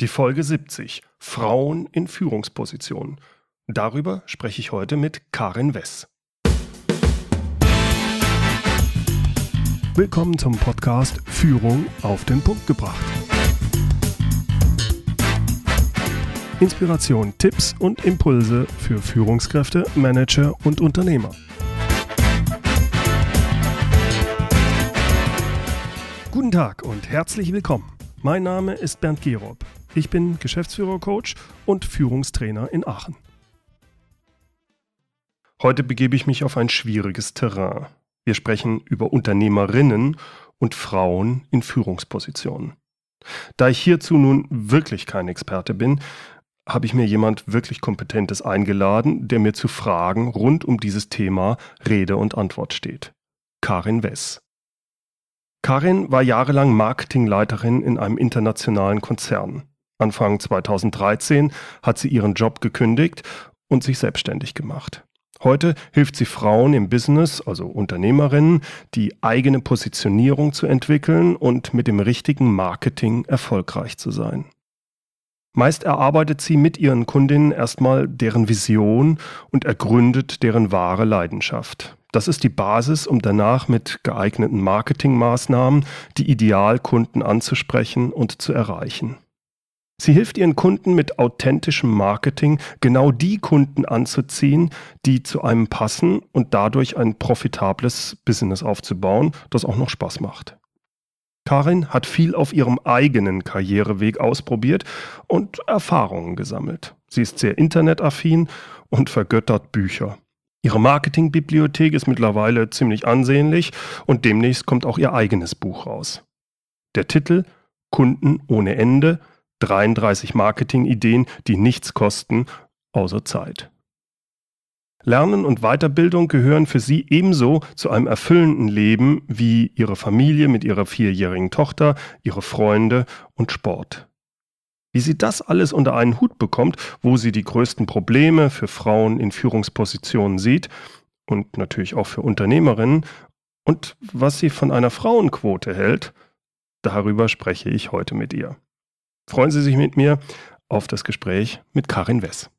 Die Folge 70. Frauen in Führungspositionen. Darüber spreche ich heute mit Karin Wess. Willkommen zum Podcast Führung auf den Punkt gebracht. Inspiration, Tipps und Impulse für Führungskräfte, Manager und Unternehmer. Guten Tag und herzlich willkommen. Mein Name ist Bernd Gerob. Ich bin Geschäftsführer-Coach und Führungstrainer in Aachen. Heute begebe ich mich auf ein schwieriges Terrain. Wir sprechen über Unternehmerinnen und Frauen in Führungspositionen. Da ich hierzu nun wirklich kein Experte bin, habe ich mir jemand wirklich Kompetentes eingeladen, der mir zu Fragen rund um dieses Thema Rede und Antwort steht. Karin Wess. Karin war jahrelang Marketingleiterin in einem internationalen Konzern. Anfang 2013 hat sie ihren Job gekündigt und sich selbstständig gemacht. Heute hilft sie Frauen im Business, also Unternehmerinnen, die eigene Positionierung zu entwickeln und mit dem richtigen Marketing erfolgreich zu sein. Meist erarbeitet sie mit ihren Kundinnen erstmal deren Vision und ergründet deren wahre Leidenschaft. Das ist die Basis, um danach mit geeigneten Marketingmaßnahmen die Idealkunden anzusprechen und zu erreichen. Sie hilft ihren Kunden mit authentischem Marketing genau die Kunden anzuziehen, die zu einem passen und dadurch ein profitables Business aufzubauen, das auch noch Spaß macht. Karin hat viel auf ihrem eigenen Karriereweg ausprobiert und Erfahrungen gesammelt. Sie ist sehr internetaffin und vergöttert Bücher. Ihre Marketingbibliothek ist mittlerweile ziemlich ansehnlich und demnächst kommt auch ihr eigenes Buch raus. Der Titel Kunden ohne Ende 33 Marketingideen, die nichts kosten, außer Zeit. Lernen und Weiterbildung gehören für sie ebenso zu einem erfüllenden Leben wie ihre Familie mit ihrer vierjährigen Tochter, ihre Freunde und Sport. Wie sie das alles unter einen Hut bekommt, wo sie die größten Probleme für Frauen in Führungspositionen sieht und natürlich auch für Unternehmerinnen und was sie von einer Frauenquote hält, darüber spreche ich heute mit ihr. Freuen Sie sich mit mir auf das Gespräch mit Karin Wess.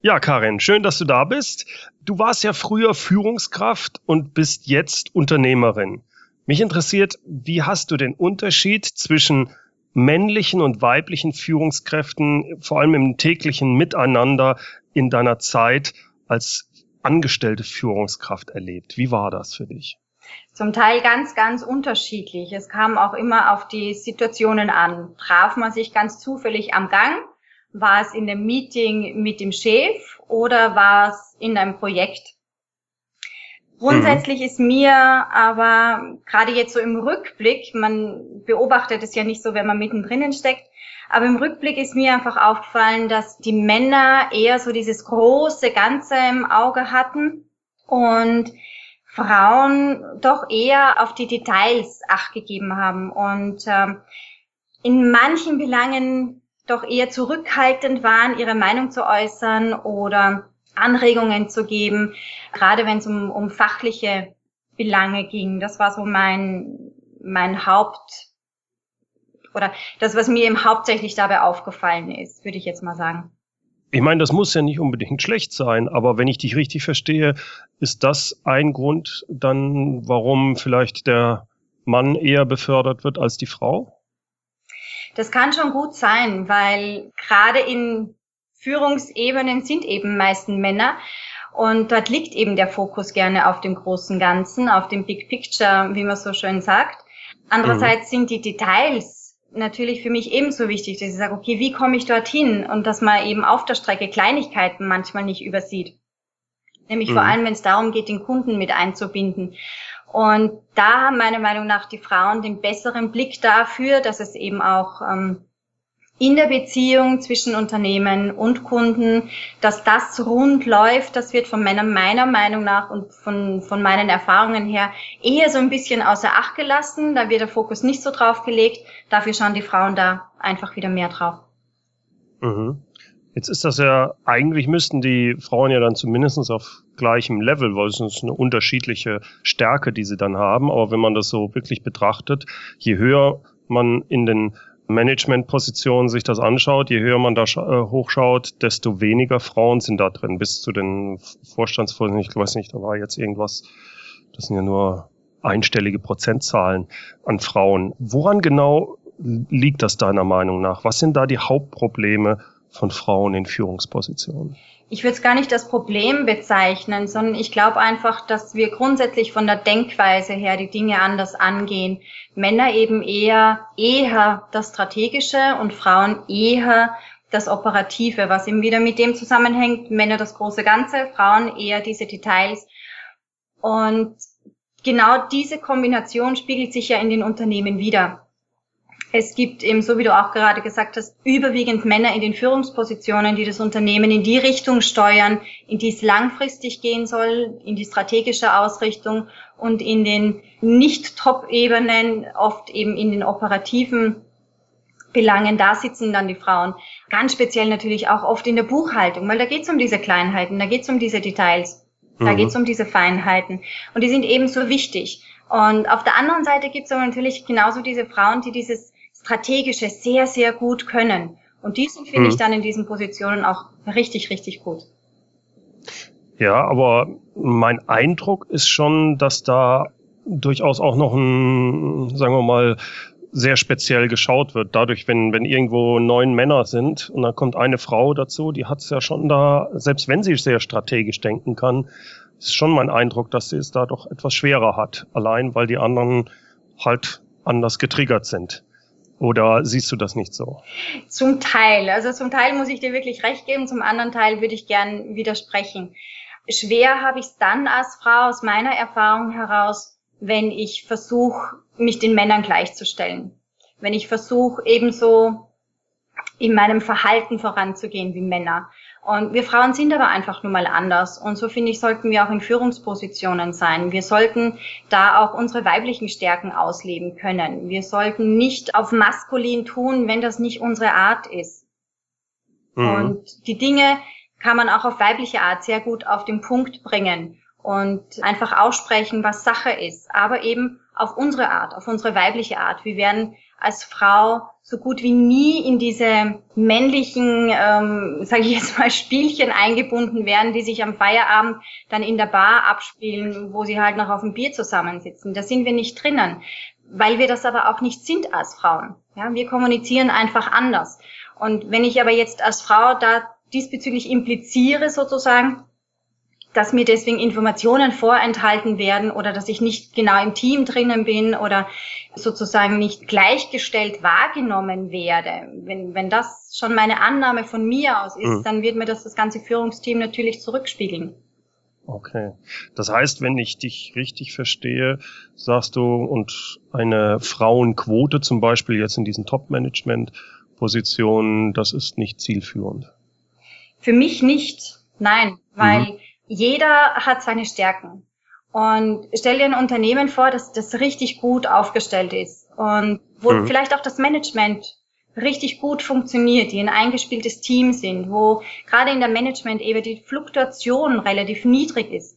Ja, Karin, schön, dass du da bist. Du warst ja früher Führungskraft und bist jetzt Unternehmerin. Mich interessiert, wie hast du den Unterschied zwischen männlichen und weiblichen Führungskräften, vor allem im täglichen Miteinander in deiner Zeit als angestellte Führungskraft erlebt? Wie war das für dich? Zum Teil ganz, ganz unterschiedlich. Es kam auch immer auf die Situationen an. Traf man sich ganz zufällig am Gang? War es in dem Meeting mit dem Chef oder war es in einem Projekt? Grundsätzlich mhm. ist mir aber gerade jetzt so im Rückblick, man beobachtet es ja nicht so, wenn man mittendrin steckt, aber im Rückblick ist mir einfach aufgefallen, dass die Männer eher so dieses große Ganze im Auge hatten und Frauen doch eher auf die Details acht gegeben haben und ähm, in manchen Belangen doch eher zurückhaltend waren, ihre Meinung zu äußern oder Anregungen zu geben, gerade wenn es um, um fachliche Belange ging. Das war so mein, mein Haupt oder das, was mir eben hauptsächlich dabei aufgefallen ist, würde ich jetzt mal sagen. Ich meine, das muss ja nicht unbedingt schlecht sein, aber wenn ich dich richtig verstehe, ist das ein Grund dann, warum vielleicht der Mann eher befördert wird als die Frau? Das kann schon gut sein, weil gerade in Führungsebenen sind eben meisten Männer und dort liegt eben der Fokus gerne auf dem großen Ganzen, auf dem Big Picture, wie man so schön sagt. Andererseits mhm. sind die Details natürlich für mich ebenso wichtig, dass ich sage, okay, wie komme ich dorthin? Und dass man eben auf der Strecke Kleinigkeiten manchmal nicht übersieht. Nämlich mhm. vor allem, wenn es darum geht, den Kunden mit einzubinden. Und da haben meiner Meinung nach die Frauen den besseren Blick dafür, dass es eben auch ähm, in der Beziehung zwischen Unternehmen und Kunden, dass das rund läuft, das wird von Männern meiner Meinung nach und von, von meinen Erfahrungen her eher so ein bisschen außer Acht gelassen. Da wird der Fokus nicht so drauf gelegt. Dafür schauen die Frauen da einfach wieder mehr drauf. Mhm. Jetzt ist das ja, eigentlich müssten die Frauen ja dann zumindest auf gleichem Level, weil es ist eine unterschiedliche Stärke, die sie dann haben. Aber wenn man das so wirklich betrachtet, je höher man in den Managementposition sich das anschaut, je höher man da äh, hochschaut, desto weniger Frauen sind da drin. Bis zu den Vorstandsvorsitzenden, ich weiß nicht, da war jetzt irgendwas, das sind ja nur einstellige Prozentzahlen an Frauen. Woran genau liegt das deiner Meinung nach? Was sind da die Hauptprobleme von Frauen in Führungspositionen? Ich würde es gar nicht als Problem bezeichnen, sondern ich glaube einfach, dass wir grundsätzlich von der Denkweise her die Dinge anders angehen. Männer eben eher eher das Strategische und Frauen eher das Operative, was eben wieder mit dem zusammenhängt. Männer das große Ganze, Frauen eher diese Details. Und genau diese Kombination spiegelt sich ja in den Unternehmen wieder. Es gibt eben, so wie du auch gerade gesagt hast, überwiegend Männer in den Führungspositionen, die das Unternehmen in die Richtung steuern, in die es langfristig gehen soll, in die strategische Ausrichtung und in den nicht-Top-Ebenen, oft eben in den operativen Belangen, da sitzen dann die Frauen. Ganz speziell natürlich auch oft in der Buchhaltung, weil da geht es um diese Kleinheiten, da geht es um diese Details, da mhm. geht es um diese Feinheiten. Und die sind ebenso wichtig. Und auf der anderen Seite gibt es aber natürlich genauso diese Frauen, die dieses Strategische sehr, sehr gut können. Und die sind, finde mhm. ich, dann in diesen Positionen auch richtig, richtig gut. Ja, aber mein Eindruck ist schon, dass da durchaus auch noch ein, sagen wir mal, sehr speziell geschaut wird. Dadurch, wenn, wenn irgendwo neun Männer sind und dann kommt eine Frau dazu, die hat es ja schon da, selbst wenn sie sehr strategisch denken kann, ist schon mein Eindruck, dass sie es da doch etwas schwerer hat. Allein, weil die anderen halt anders getriggert sind. Oder siehst du das nicht so? Zum Teil. Also zum Teil muss ich dir wirklich recht geben, zum anderen Teil würde ich gern widersprechen. Schwer habe ich es dann als Frau aus meiner Erfahrung heraus, wenn ich versuche, mich den Männern gleichzustellen. Wenn ich versuche, ebenso in meinem Verhalten voranzugehen wie Männer. Und wir Frauen sind aber einfach nur mal anders. Und so finde ich, sollten wir auch in Führungspositionen sein. Wir sollten da auch unsere weiblichen Stärken ausleben können. Wir sollten nicht auf maskulin tun, wenn das nicht unsere Art ist. Mhm. Und die Dinge kann man auch auf weibliche Art sehr gut auf den Punkt bringen und einfach aussprechen, was Sache ist. Aber eben auf unsere Art, auf unsere weibliche Art. Wir werden als Frau so gut wie nie in diese männlichen, ähm, sage ich jetzt mal, Spielchen eingebunden werden, die sich am Feierabend dann in der Bar abspielen, wo sie halt noch auf dem Bier zusammensitzen. Da sind wir nicht drinnen, weil wir das aber auch nicht sind als Frauen. Ja, wir kommunizieren einfach anders. Und wenn ich aber jetzt als Frau da diesbezüglich impliziere sozusagen, dass mir deswegen Informationen vorenthalten werden oder dass ich nicht genau im Team drinnen bin oder sozusagen nicht gleichgestellt wahrgenommen werde. Wenn, wenn das schon meine Annahme von mir aus ist, mhm. dann wird mir das das ganze Führungsteam natürlich zurückspiegeln. Okay. Das heißt, wenn ich dich richtig verstehe, sagst du, und eine Frauenquote zum Beispiel jetzt in diesen Top-Management-Positionen, das ist nicht zielführend. Für mich nicht. Nein, weil mhm jeder hat seine Stärken. Und stell dir ein Unternehmen vor, dass das richtig gut aufgestellt ist und wo mhm. vielleicht auch das Management richtig gut funktioniert, die ein eingespieltes Team sind, wo gerade in der Management eben die Fluktuation relativ niedrig ist.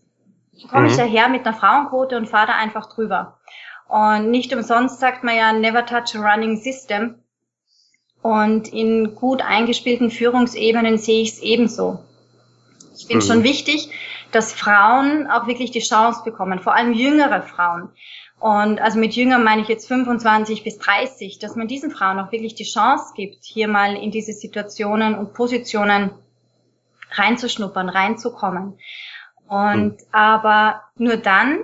Komme mhm. ich daher mit einer Frauenquote und fahre da einfach drüber. Und nicht umsonst sagt man ja never touch a running system. Und in gut eingespielten Führungsebenen sehe ich es ebenso. Ich finde mhm. schon wichtig, dass Frauen auch wirklich die Chance bekommen, vor allem jüngere Frauen. Und also mit jünger meine ich jetzt 25 bis 30, dass man diesen Frauen auch wirklich die Chance gibt, hier mal in diese Situationen und Positionen reinzuschnuppern, reinzukommen. Und mhm. aber nur dann,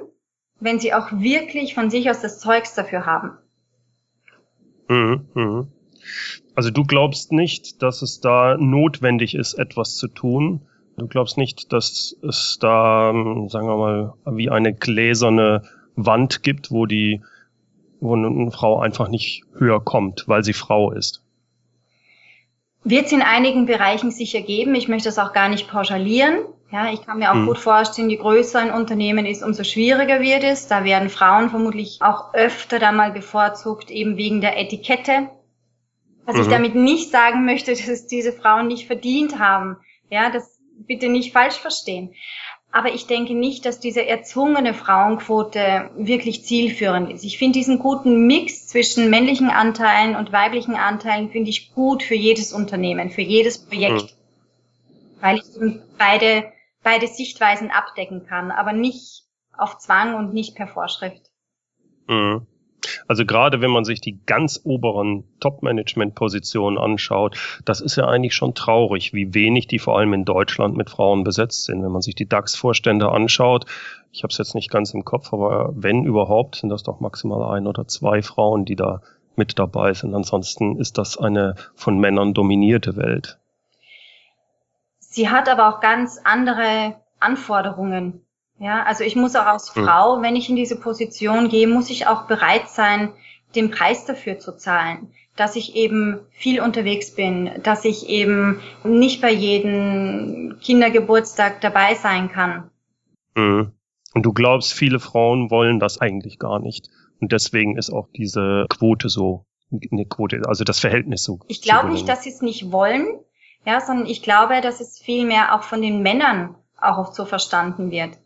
wenn sie auch wirklich von sich aus das Zeugs dafür haben. Mhm, mh. Also du glaubst nicht, dass es da notwendig ist, etwas zu tun, Du glaubst nicht, dass es da, ähm, sagen wir mal, wie eine gläserne Wand gibt, wo die, wo eine Frau einfach nicht höher kommt, weil sie Frau ist? Wird es in einigen Bereichen sicher geben. Ich möchte das auch gar nicht pauschalieren. Ja, ich kann mir auch hm. gut vorstellen, je größer ein Unternehmen ist, umso schwieriger wird es. Da werden Frauen vermutlich auch öfter da mal bevorzugt, eben wegen der Etikette. Was mhm. ich damit nicht sagen möchte, dass es diese Frauen nicht verdient haben. Ja, das bitte nicht falsch verstehen. Aber ich denke nicht, dass diese erzwungene Frauenquote wirklich zielführend ist. Ich finde diesen guten Mix zwischen männlichen Anteilen und weiblichen Anteilen finde ich gut für jedes Unternehmen, für jedes Projekt. Mhm. Weil ich eben beide, beide Sichtweisen abdecken kann, aber nicht auf Zwang und nicht per Vorschrift. Mhm. Also gerade wenn man sich die ganz oberen Top-Management-Positionen anschaut, das ist ja eigentlich schon traurig, wie wenig die vor allem in Deutschland mit Frauen besetzt sind. Wenn man sich die DAX-Vorstände anschaut, ich habe es jetzt nicht ganz im Kopf, aber wenn überhaupt, sind das doch maximal ein oder zwei Frauen, die da mit dabei sind. Ansonsten ist das eine von Männern dominierte Welt. Sie hat aber auch ganz andere Anforderungen ja, also ich muss auch als hm. Frau, wenn ich in diese Position gehe, muss ich auch bereit sein, den Preis dafür zu zahlen, dass ich eben viel unterwegs bin, dass ich eben nicht bei jedem Kindergeburtstag dabei sein kann. Mhm. Und du glaubst, viele Frauen wollen das eigentlich gar nicht. Und deswegen ist auch diese Quote so, eine Quote, also das Verhältnis so. Ich glaube nicht, dass sie es nicht wollen, ja, sondern ich glaube, dass es vielmehr auch von den Männern auch oft so verstanden wird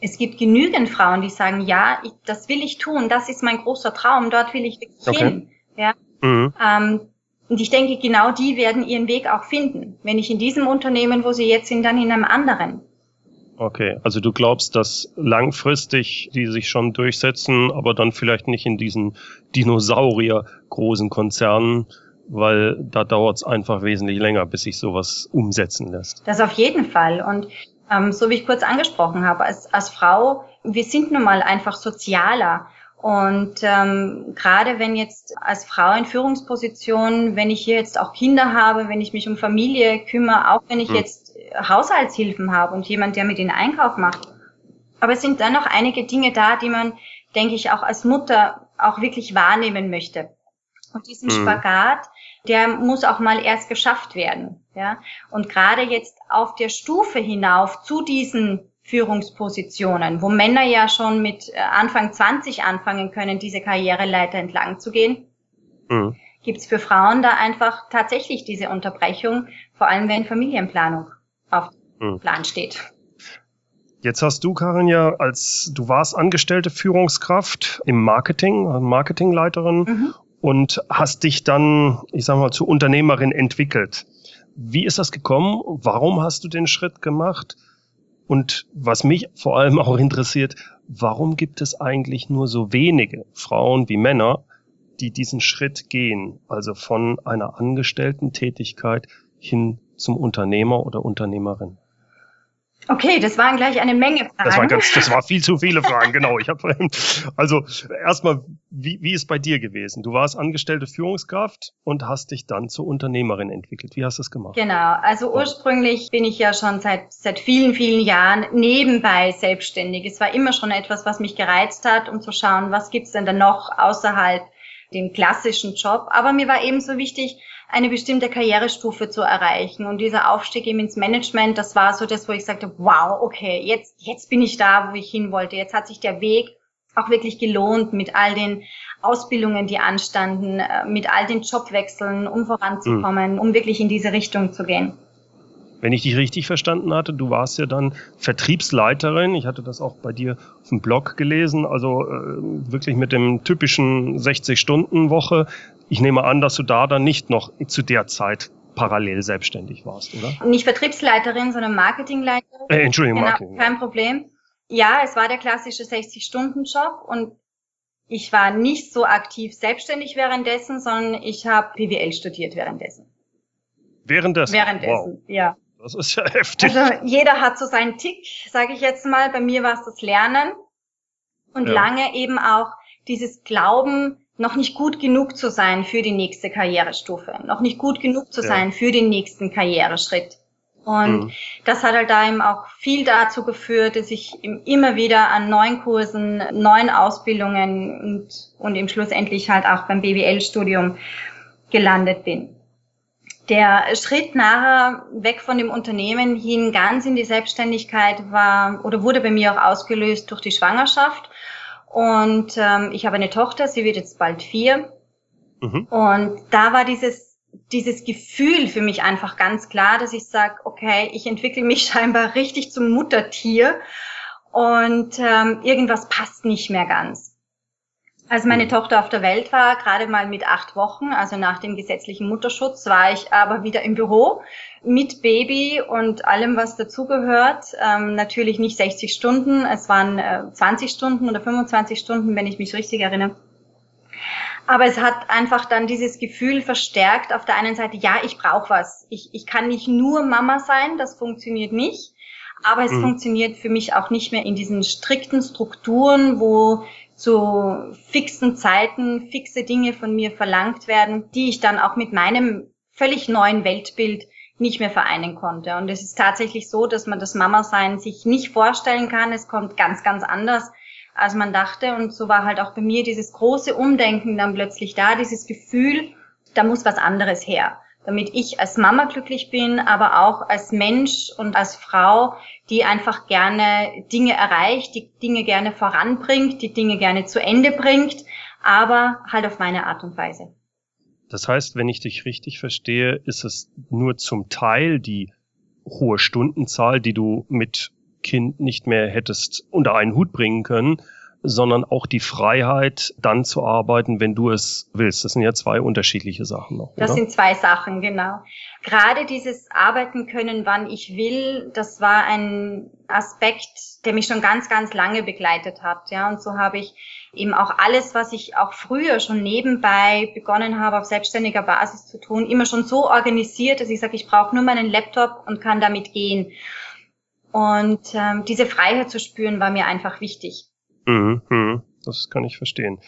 es gibt genügend Frauen, die sagen, ja, ich, das will ich tun, das ist mein großer Traum, dort will ich wirklich okay. hin. Ja? Mhm. Ähm, und ich denke, genau die werden ihren Weg auch finden. Wenn nicht in diesem Unternehmen, wo sie jetzt sind, dann in einem anderen. Okay, also du glaubst, dass langfristig die sich schon durchsetzen, aber dann vielleicht nicht in diesen Dinosaurier großen Konzernen, weil da dauert es einfach wesentlich länger, bis sich sowas umsetzen lässt. Das auf jeden Fall. Und ähm, so wie ich kurz angesprochen habe, als, als Frau, wir sind nun mal einfach sozialer. Und ähm, gerade wenn jetzt als Frau in Führungsposition, wenn ich hier jetzt auch Kinder habe, wenn ich mich um Familie kümmere, auch wenn ich hm. jetzt Haushaltshilfen habe und jemand, der mit den Einkauf macht. Aber es sind dann noch einige Dinge da, die man, denke ich, auch als Mutter auch wirklich wahrnehmen möchte. Und diesen hm. Spagat, der muss auch mal erst geschafft werden. Ja? Und gerade jetzt auf der Stufe hinauf zu diesen Führungspositionen, wo Männer ja schon mit äh, Anfang 20 anfangen können, diese Karriereleiter entlang zu gehen, mhm. gibt es für Frauen da einfach tatsächlich diese Unterbrechung, vor allem wenn Familienplanung auf dem mhm. Plan steht. Jetzt hast du, Karin, ja, als du warst angestellte Führungskraft im Marketing, Marketingleiterin mhm und hast dich dann, ich sag mal, zur Unternehmerin entwickelt. Wie ist das gekommen? Warum hast du den Schritt gemacht? Und was mich vor allem auch interessiert, warum gibt es eigentlich nur so wenige Frauen wie Männer, die diesen Schritt gehen, also von einer angestellten Tätigkeit hin zum Unternehmer oder Unternehmerin? Okay, das waren gleich eine Menge Fragen. Das war, ganz, das war viel zu viele Fragen, genau. Ich habe also erstmal, wie, wie ist bei dir gewesen? Du warst angestellte Führungskraft und hast dich dann zur Unternehmerin entwickelt. Wie hast du das gemacht? Genau, also ursprünglich bin ich ja schon seit seit vielen vielen Jahren nebenbei selbstständig. Es war immer schon etwas, was mich gereizt hat, um zu schauen, was gibt's denn da noch außerhalb dem klassischen Job. Aber mir war ebenso wichtig, eine bestimmte Karrierestufe zu erreichen. Und dieser Aufstieg eben ins Management, das war so das, wo ich sagte, wow, okay, jetzt, jetzt bin ich da, wo ich hin wollte. Jetzt hat sich der Weg auch wirklich gelohnt mit all den Ausbildungen, die anstanden, äh, mit all den Jobwechseln, um voranzukommen, mhm. um wirklich in diese Richtung zu gehen. Wenn ich dich richtig verstanden hatte, du warst ja dann Vertriebsleiterin. Ich hatte das auch bei dir auf dem Blog gelesen. Also äh, wirklich mit dem typischen 60-Stunden-Woche. Ich nehme an, dass du da dann nicht noch zu der Zeit parallel selbstständig warst, oder? Nicht Vertriebsleiterin, sondern Marketingleiterin. Äh, Entschuldigung, genau, Marketing. Kein Problem. Ja, es war der klassische 60-Stunden-Job und ich war nicht so aktiv selbstständig währenddessen, sondern ich habe BWL studiert währenddessen. Währenddessen? Währenddessen, wow. ja. Das ist ja heftig. Also jeder hat so seinen Tick, sage ich jetzt mal. Bei mir war es das Lernen und ja. lange eben auch dieses Glauben, noch nicht gut genug zu sein für die nächste Karrierestufe, noch nicht gut genug zu sein für den nächsten Karriereschritt. Und mhm. das hat halt da eben auch viel dazu geführt, dass ich immer wieder an neuen Kursen, neuen Ausbildungen und, und im Schlussendlich halt auch beim BWL-Studium gelandet bin. Der Schritt nachher weg von dem Unternehmen hin ganz in die Selbstständigkeit war oder wurde bei mir auch ausgelöst durch die Schwangerschaft und ähm, ich habe eine Tochter, sie wird jetzt bald vier. Mhm. Und da war dieses dieses Gefühl für mich einfach ganz klar, dass ich sage, okay, ich entwickle mich scheinbar richtig zum Muttertier und ähm, irgendwas passt nicht mehr ganz. Als meine mhm. Tochter auf der Welt war, gerade mal mit acht Wochen, also nach dem gesetzlichen Mutterschutz, war ich aber wieder im Büro mit Baby und allem, was dazugehört. Ähm, natürlich nicht 60 Stunden, es waren äh, 20 Stunden oder 25 Stunden, wenn ich mich richtig erinnere. Aber es hat einfach dann dieses Gefühl verstärkt, auf der einen Seite, ja, ich brauche was. Ich, ich kann nicht nur Mama sein, das funktioniert nicht. Aber es mhm. funktioniert für mich auch nicht mehr in diesen strikten Strukturen, wo zu fixen Zeiten fixe Dinge von mir verlangt werden, die ich dann auch mit meinem völlig neuen Weltbild nicht mehr vereinen konnte. Und es ist tatsächlich so, dass man das Mama-Sein sich nicht vorstellen kann. Es kommt ganz, ganz anders, als man dachte. Und so war halt auch bei mir dieses große Umdenken dann plötzlich da, dieses Gefühl, da muss was anderes her damit ich als Mama glücklich bin, aber auch als Mensch und als Frau, die einfach gerne Dinge erreicht, die Dinge gerne voranbringt, die Dinge gerne zu Ende bringt, aber halt auf meine Art und Weise. Das heißt, wenn ich dich richtig verstehe, ist es nur zum Teil die hohe Stundenzahl, die du mit Kind nicht mehr hättest unter einen Hut bringen können, sondern auch die Freiheit, dann zu arbeiten, wenn du es willst. Das sind ja zwei unterschiedliche Sachen noch. Das oder? sind zwei Sachen, genau. Gerade dieses Arbeiten können, wann ich will, das war ein Aspekt, der mich schon ganz, ganz lange begleitet hat. Ja, und so habe ich eben auch alles, was ich auch früher schon nebenbei begonnen habe, auf selbstständiger Basis zu tun, immer schon so organisiert, dass ich sage, ich brauche nur meinen Laptop und kann damit gehen. Und ähm, diese Freiheit zu spüren, war mir einfach wichtig. Mhm, mhm, das kann ich verstehen.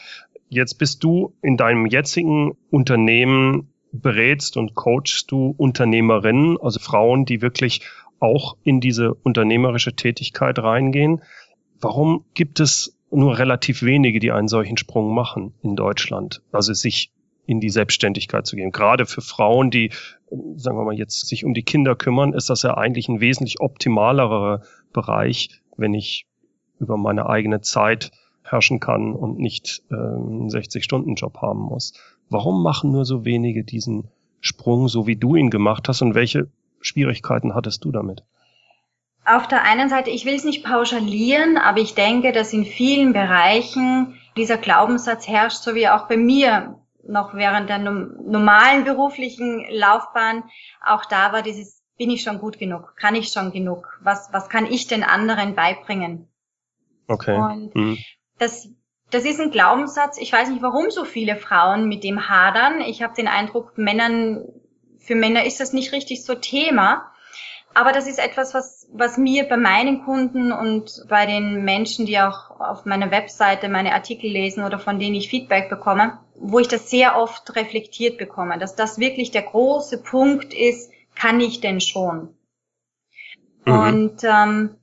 Jetzt bist du in deinem jetzigen Unternehmen berätst und coachst du Unternehmerinnen, also Frauen, die wirklich auch in diese unternehmerische Tätigkeit reingehen. Warum gibt es nur relativ wenige, die einen solchen Sprung machen in Deutschland? Also sich in die Selbstständigkeit zu gehen. Gerade für Frauen, die, sagen wir mal, jetzt sich um die Kinder kümmern, ist das ja eigentlich ein wesentlich optimalerer Bereich, wenn ich über meine eigene Zeit herrschen kann und nicht äh, einen 60-Stunden-Job haben muss. Warum machen nur so wenige diesen Sprung, so wie du ihn gemacht hast und welche Schwierigkeiten hattest du damit? Auf der einen Seite, ich will es nicht pauschalieren, aber ich denke, dass in vielen Bereichen dieser Glaubenssatz herrscht, so wie auch bei mir noch während der normalen beruflichen Laufbahn. Auch da war dieses, bin ich schon gut genug? Kann ich schon genug? Was, was kann ich den anderen beibringen? Okay. Und mhm. das, das ist ein Glaubenssatz. Ich weiß nicht, warum so viele Frauen mit dem hadern. Ich habe den Eindruck, Männern, für Männer ist das nicht richtig so Thema. Aber das ist etwas, was, was mir bei meinen Kunden und bei den Menschen, die auch auf meiner Webseite meine Artikel lesen oder von denen ich Feedback bekomme, wo ich das sehr oft reflektiert bekomme, dass das wirklich der große Punkt ist, kann ich denn schon? Mhm. Und ähm,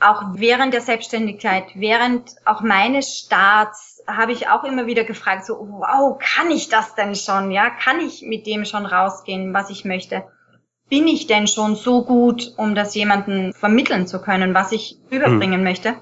auch während der Selbstständigkeit, während auch meines Starts, habe ich auch immer wieder gefragt, so, wow, kann ich das denn schon? Ja, kann ich mit dem schon rausgehen, was ich möchte? Bin ich denn schon so gut, um das jemanden vermitteln zu können, was ich überbringen mhm. möchte?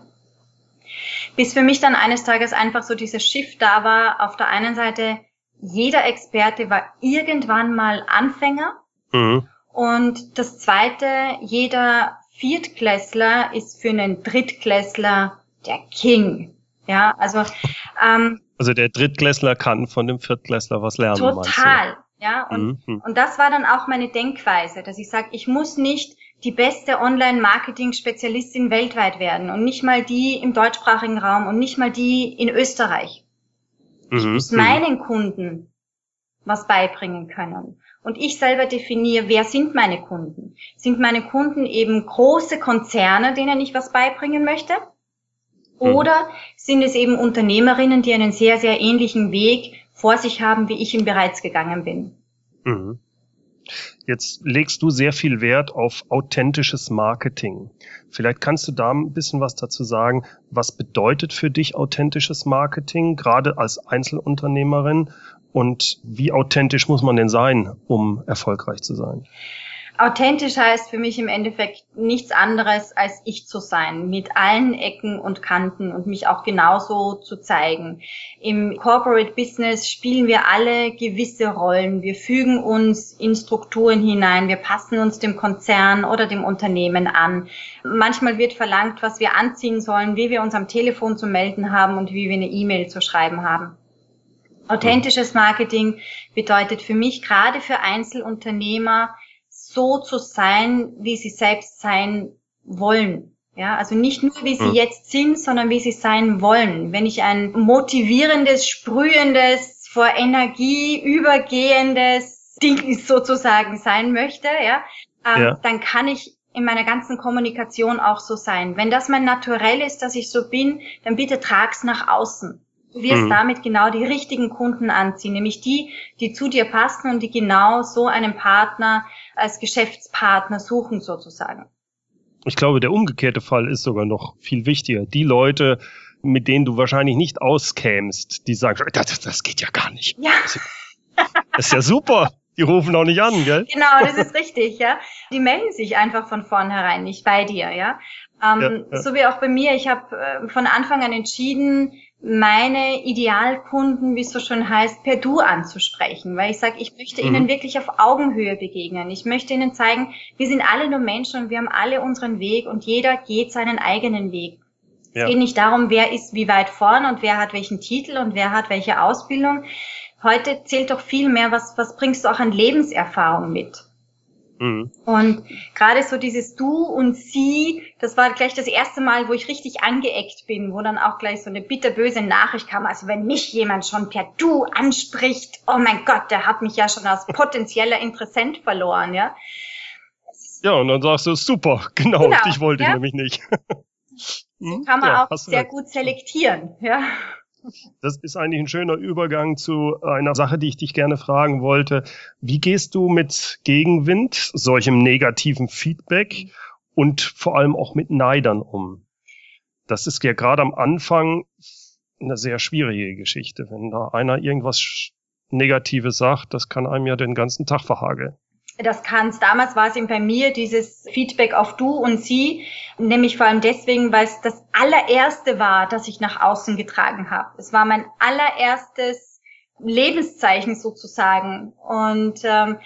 Bis für mich dann eines Tages einfach so dieser Shift da war, auf der einen Seite, jeder Experte war irgendwann mal Anfänger. Mhm. Und das zweite, jeder Viertklässler ist für einen Drittklässler der King. Ja, also ähm, also der Drittklässler kann von dem Viertklässler was lernen. Total, ja. Und, mhm. und das war dann auch meine Denkweise, dass ich sage, ich muss nicht die beste Online-Marketing-Spezialistin weltweit werden und nicht mal die im deutschsprachigen Raum und nicht mal die in Österreich. Mhm. Ich muss mhm. meinen Kunden was beibringen können. Und ich selber definiere, wer sind meine Kunden? Sind meine Kunden eben große Konzerne, denen ich was beibringen möchte? Mhm. Oder sind es eben Unternehmerinnen, die einen sehr, sehr ähnlichen Weg vor sich haben, wie ich ihn bereits gegangen bin? Mhm. Jetzt legst du sehr viel Wert auf authentisches Marketing. Vielleicht kannst du da ein bisschen was dazu sagen. Was bedeutet für dich authentisches Marketing, gerade als Einzelunternehmerin? Und wie authentisch muss man denn sein, um erfolgreich zu sein? Authentisch heißt für mich im Endeffekt nichts anderes als ich zu sein, mit allen Ecken und Kanten und mich auch genauso zu zeigen. Im Corporate Business spielen wir alle gewisse Rollen. Wir fügen uns in Strukturen hinein, wir passen uns dem Konzern oder dem Unternehmen an. Manchmal wird verlangt, was wir anziehen sollen, wie wir uns am Telefon zu melden haben und wie wir eine E-Mail zu schreiben haben. Authentisches Marketing bedeutet für mich gerade für Einzelunternehmer, so zu sein, wie sie selbst sein wollen. Ja, also nicht nur, wie sie mhm. jetzt sind, sondern wie sie sein wollen. Wenn ich ein motivierendes, sprühendes, vor Energie übergehendes Ding sozusagen sein möchte, ja, ähm, ja. dann kann ich in meiner ganzen Kommunikation auch so sein. Wenn das mein Naturell ist, dass ich so bin, dann bitte trag's nach außen. Du wirst mhm. damit genau die richtigen Kunden anziehen, nämlich die, die zu dir passen und die genau so einen Partner als Geschäftspartner suchen sozusagen. Ich glaube, der umgekehrte Fall ist sogar noch viel wichtiger. Die Leute, mit denen du wahrscheinlich nicht auskämst, die sagen, das, das geht ja gar nicht. Ja. Das ist ja super. Die rufen auch nicht an, gell? Genau, das ist richtig, ja. Die melden sich einfach von vornherein nicht bei dir, ja. Ähm, ja, ja. So wie auch bei mir. Ich habe äh, von Anfang an entschieden, meine Idealkunden, wie es so schön heißt, per Du anzusprechen, weil ich sage, ich möchte mhm. ihnen wirklich auf Augenhöhe begegnen. Ich möchte ihnen zeigen, wir sind alle nur Menschen und wir haben alle unseren Weg und jeder geht seinen eigenen Weg. Ja. Es geht nicht darum, wer ist wie weit vorn und wer hat welchen Titel und wer hat welche Ausbildung. Heute zählt doch viel mehr, was, was bringst du auch an Lebenserfahrung mit? Mhm. Und gerade so dieses Du und Sie, das war gleich das erste Mal, wo ich richtig angeeckt bin, wo dann auch gleich so eine bitterböse Nachricht kam. Also wenn mich jemand schon per Du anspricht, oh mein Gott, der hat mich ja schon als potenzieller Interessent verloren, ja. Ja, und dann sagst du, super, genau, genau dich wollte ja. ich nämlich nicht. so kann man ja, auch sehr gut selektieren, ja. Das ist eigentlich ein schöner Übergang zu einer Sache, die ich dich gerne fragen wollte. Wie gehst du mit Gegenwind, solchem negativen Feedback und vor allem auch mit Neidern um? Das ist ja gerade am Anfang eine sehr schwierige Geschichte. Wenn da einer irgendwas Negatives sagt, das kann einem ja den ganzen Tag verhageln das kann's. Damals war es eben bei mir dieses Feedback auf du und sie, nämlich vor allem deswegen, weil es das allererste war, das ich nach außen getragen habe. Es war mein allererstes Lebenszeichen sozusagen. Und ähm,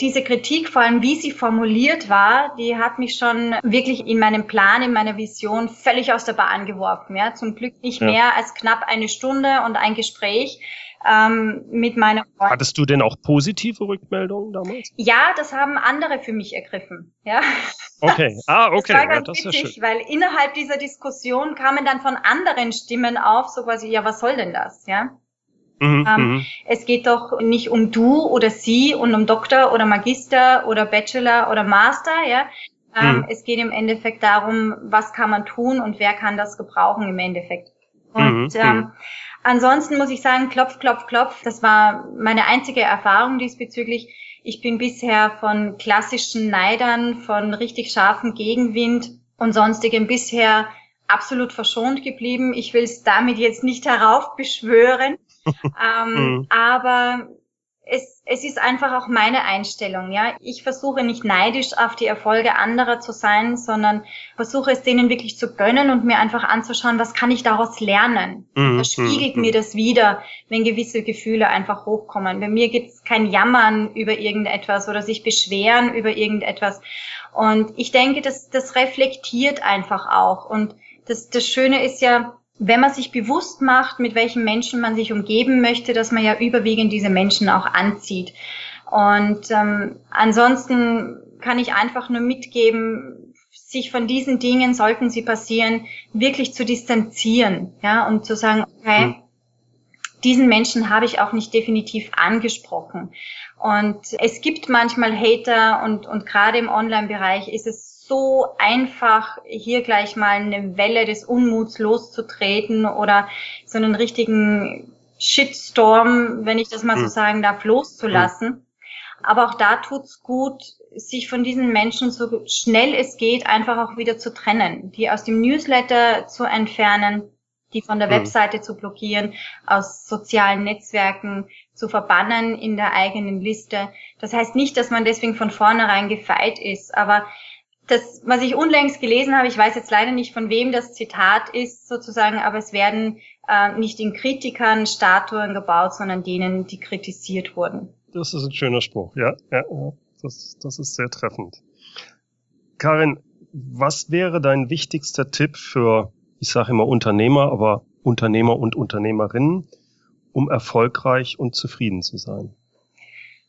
diese Kritik, vor allem wie sie formuliert war, die hat mich schon wirklich in meinem Plan, in meiner Vision völlig aus der Bahn geworfen. Ja, zum Glück nicht ja. mehr als knapp eine Stunde und ein Gespräch ähm, mit meiner Freundin. Hattest du denn auch positive Rückmeldungen damals? Ja, das haben andere für mich ergriffen. Ja. Okay, ah, okay. Das war ganz ja, das witzig, weil innerhalb dieser Diskussion kamen dann von anderen Stimmen auf, so quasi, ja, was soll denn das, ja? Mhm, ähm, mhm. es geht doch nicht um du oder sie und um Doktor oder Magister oder Bachelor oder Master, ja. Ähm, mhm. Es geht im Endeffekt darum, was kann man tun und wer kann das gebrauchen im Endeffekt. Und mhm, ähm, mhm. ansonsten muss ich sagen, klopf, klopf, klopf. Das war meine einzige Erfahrung diesbezüglich. Ich bin bisher von klassischen Neidern, von richtig scharfem Gegenwind und sonstigem bisher absolut verschont geblieben. Ich will es damit jetzt nicht heraufbeschwören, ähm, mhm. aber es, es ist einfach auch meine Einstellung, ja. Ich versuche nicht neidisch auf die Erfolge anderer zu sein, sondern versuche es denen wirklich zu gönnen und mir einfach anzuschauen, was kann ich daraus lernen. Mhm. Da spiegelt mhm. mir das wieder, wenn gewisse Gefühle einfach hochkommen. Bei mir gibt es kein Jammern über irgendetwas oder sich beschweren über irgendetwas. Und ich denke, das, das reflektiert einfach auch. Und das, das Schöne ist ja, wenn man sich bewusst macht, mit welchen Menschen man sich umgeben möchte, dass man ja überwiegend diese Menschen auch anzieht. Und ähm, ansonsten kann ich einfach nur mitgeben, sich von diesen Dingen, sollten sie passieren, wirklich zu distanzieren, ja, und zu sagen, okay, mhm. diesen Menschen habe ich auch nicht definitiv angesprochen. Und es gibt manchmal Hater und, und gerade im Online-Bereich ist es so einfach, hier gleich mal eine Welle des Unmuts loszutreten oder so einen richtigen Shitstorm, wenn ich das mal so hm. sagen darf, loszulassen. Hm. Aber auch da tut's gut, sich von diesen Menschen so schnell es geht einfach auch wieder zu trennen, die aus dem Newsletter zu entfernen, die von der mhm. Webseite zu blockieren, aus sozialen Netzwerken zu verbannen in der eigenen Liste. Das heißt nicht, dass man deswegen von vornherein gefeit ist, aber das, was ich unlängst gelesen habe, ich weiß jetzt leider nicht, von wem das Zitat ist sozusagen, aber es werden äh, nicht den Kritikern Statuen gebaut, sondern denen, die kritisiert wurden. Das ist ein schöner Spruch, ja, ja, das, das ist sehr treffend. Karin, was wäre dein wichtigster Tipp für, ich sage immer Unternehmer, aber Unternehmer und Unternehmerinnen, um erfolgreich und zufrieden zu sein?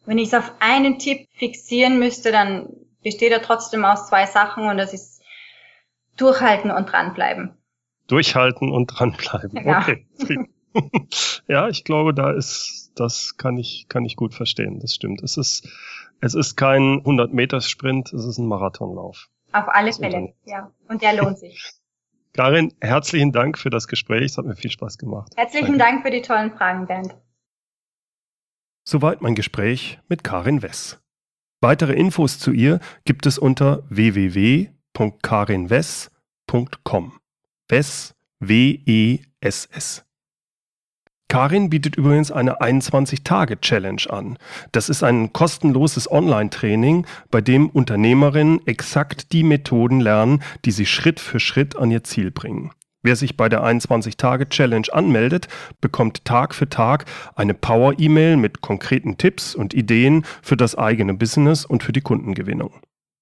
Wenn ich es auf einen Tipp fixieren müsste, dann besteht er trotzdem aus zwei Sachen und das ist durchhalten und dranbleiben. Durchhalten und dranbleiben. Ja. Okay. ja, ich glaube, da ist, das kann ich, kann ich gut verstehen. Das stimmt. Es ist, es ist kein 100 Meter Sprint, es ist ein Marathonlauf. Auf alle Fälle, ja. Und der lohnt sich. Karin, herzlichen Dank für das Gespräch. Es hat mir viel Spaß gemacht. Herzlichen Danke. Dank für die tollen Fragen, Bernd. Soweit mein Gespräch mit Karin Wess. Weitere Infos zu ihr gibt es unter www.karinwess.com. Wess, W-E-S-S. Karin bietet übrigens eine 21-Tage-Challenge an. Das ist ein kostenloses Online-Training, bei dem Unternehmerinnen exakt die Methoden lernen, die sie Schritt für Schritt an ihr Ziel bringen. Wer sich bei der 21-Tage-Challenge anmeldet, bekommt Tag für Tag eine Power-E-Mail mit konkreten Tipps und Ideen für das eigene Business und für die Kundengewinnung.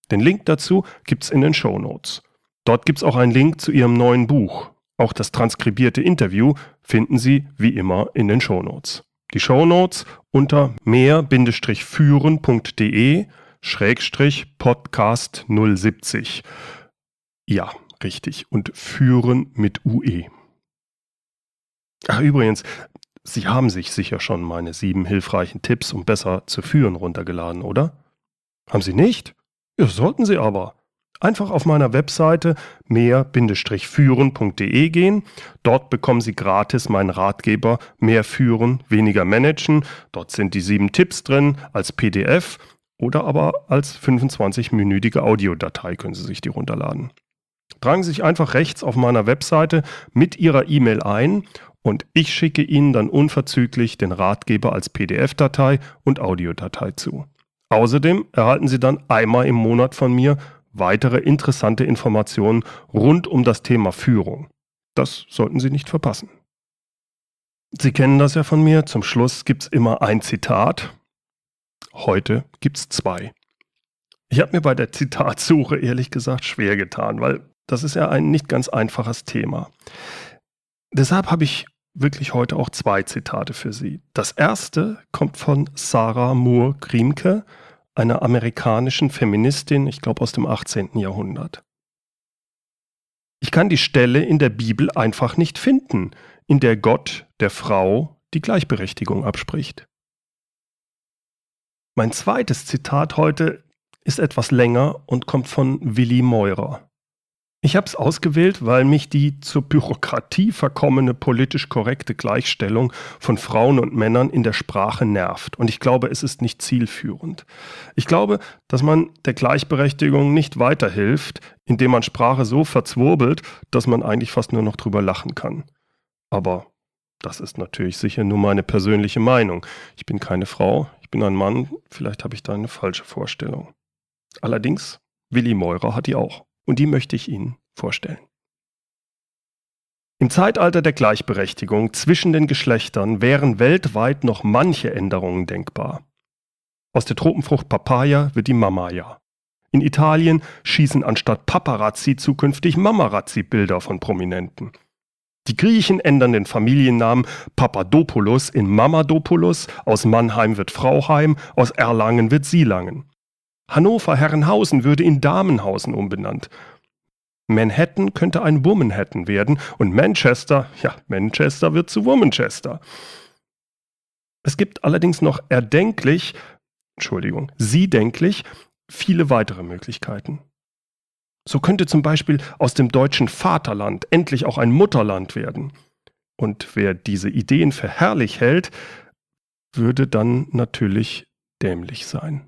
Den Link dazu gibt's in den Show Notes. Dort gibt's auch einen Link zu ihrem neuen Buch. Auch das transkribierte Interview finden Sie wie immer in den Show Notes. Die Show Notes unter mehr-führen.de Schrägstrich Podcast 070. Ja, Richtig. Und führen mit UE. Ach, übrigens, Sie haben sich sicher schon meine sieben hilfreichen Tipps, um besser zu führen, runtergeladen, oder? Haben Sie nicht? Ja, sollten Sie aber. Einfach auf meiner Webseite mehr-führen.de gehen. Dort bekommen Sie gratis meinen Ratgeber Mehr führen, weniger managen. Dort sind die sieben Tipps drin als PDF oder aber als 25-minütige Audiodatei können Sie sich die runterladen. Tragen Sie sich einfach rechts auf meiner Webseite mit Ihrer E-Mail ein und ich schicke Ihnen dann unverzüglich den Ratgeber als PDF-Datei und Audiodatei zu. Außerdem erhalten Sie dann einmal im Monat von mir weitere interessante Informationen rund um das Thema Führung. Das sollten Sie nicht verpassen. Sie kennen das ja von mir. Zum Schluss gibt es immer ein Zitat. Heute gibt es zwei. Ich habe mir bei der Zitatsuche ehrlich gesagt schwer getan, weil das ist ja ein nicht ganz einfaches Thema. Deshalb habe ich wirklich heute auch zwei Zitate für Sie. Das erste kommt von Sarah Moore Griemke, einer amerikanischen Feministin, ich glaube aus dem 18. Jahrhundert. Ich kann die Stelle in der Bibel einfach nicht finden, in der Gott der Frau die Gleichberechtigung abspricht. Mein zweites Zitat heute ist etwas länger und kommt von Willi Meurer. Ich habe es ausgewählt, weil mich die zur Bürokratie verkommene politisch korrekte Gleichstellung von Frauen und Männern in der Sprache nervt. Und ich glaube, es ist nicht zielführend. Ich glaube, dass man der Gleichberechtigung nicht weiterhilft, indem man Sprache so verzwurbelt, dass man eigentlich fast nur noch drüber lachen kann. Aber das ist natürlich sicher nur meine persönliche Meinung. Ich bin keine Frau, ich bin ein Mann, vielleicht habe ich da eine falsche Vorstellung. Allerdings, Willi Meurer hat die auch und die möchte ich Ihnen vorstellen. Im Zeitalter der Gleichberechtigung zwischen den Geschlechtern wären weltweit noch manche Änderungen denkbar. Aus der Tropenfrucht Papaya wird die Mamaya. In Italien schießen anstatt Paparazzi zukünftig Mamarazzi-Bilder von Prominenten. Die Griechen ändern den Familiennamen Papadopoulos in Mamadopoulos, aus Mannheim wird Frauheim, aus Erlangen wird Sielangen. Hannover-Herrenhausen würde in Damenhausen umbenannt. Manhattan könnte ein Womanhattan werden und Manchester, ja, Manchester wird zu Womanchester. Es gibt allerdings noch erdenklich, Entschuldigung, sie denklich, viele weitere Möglichkeiten. So könnte zum Beispiel aus dem deutschen Vaterland endlich auch ein Mutterland werden. Und wer diese Ideen für herrlich hält, würde dann natürlich dämlich sein.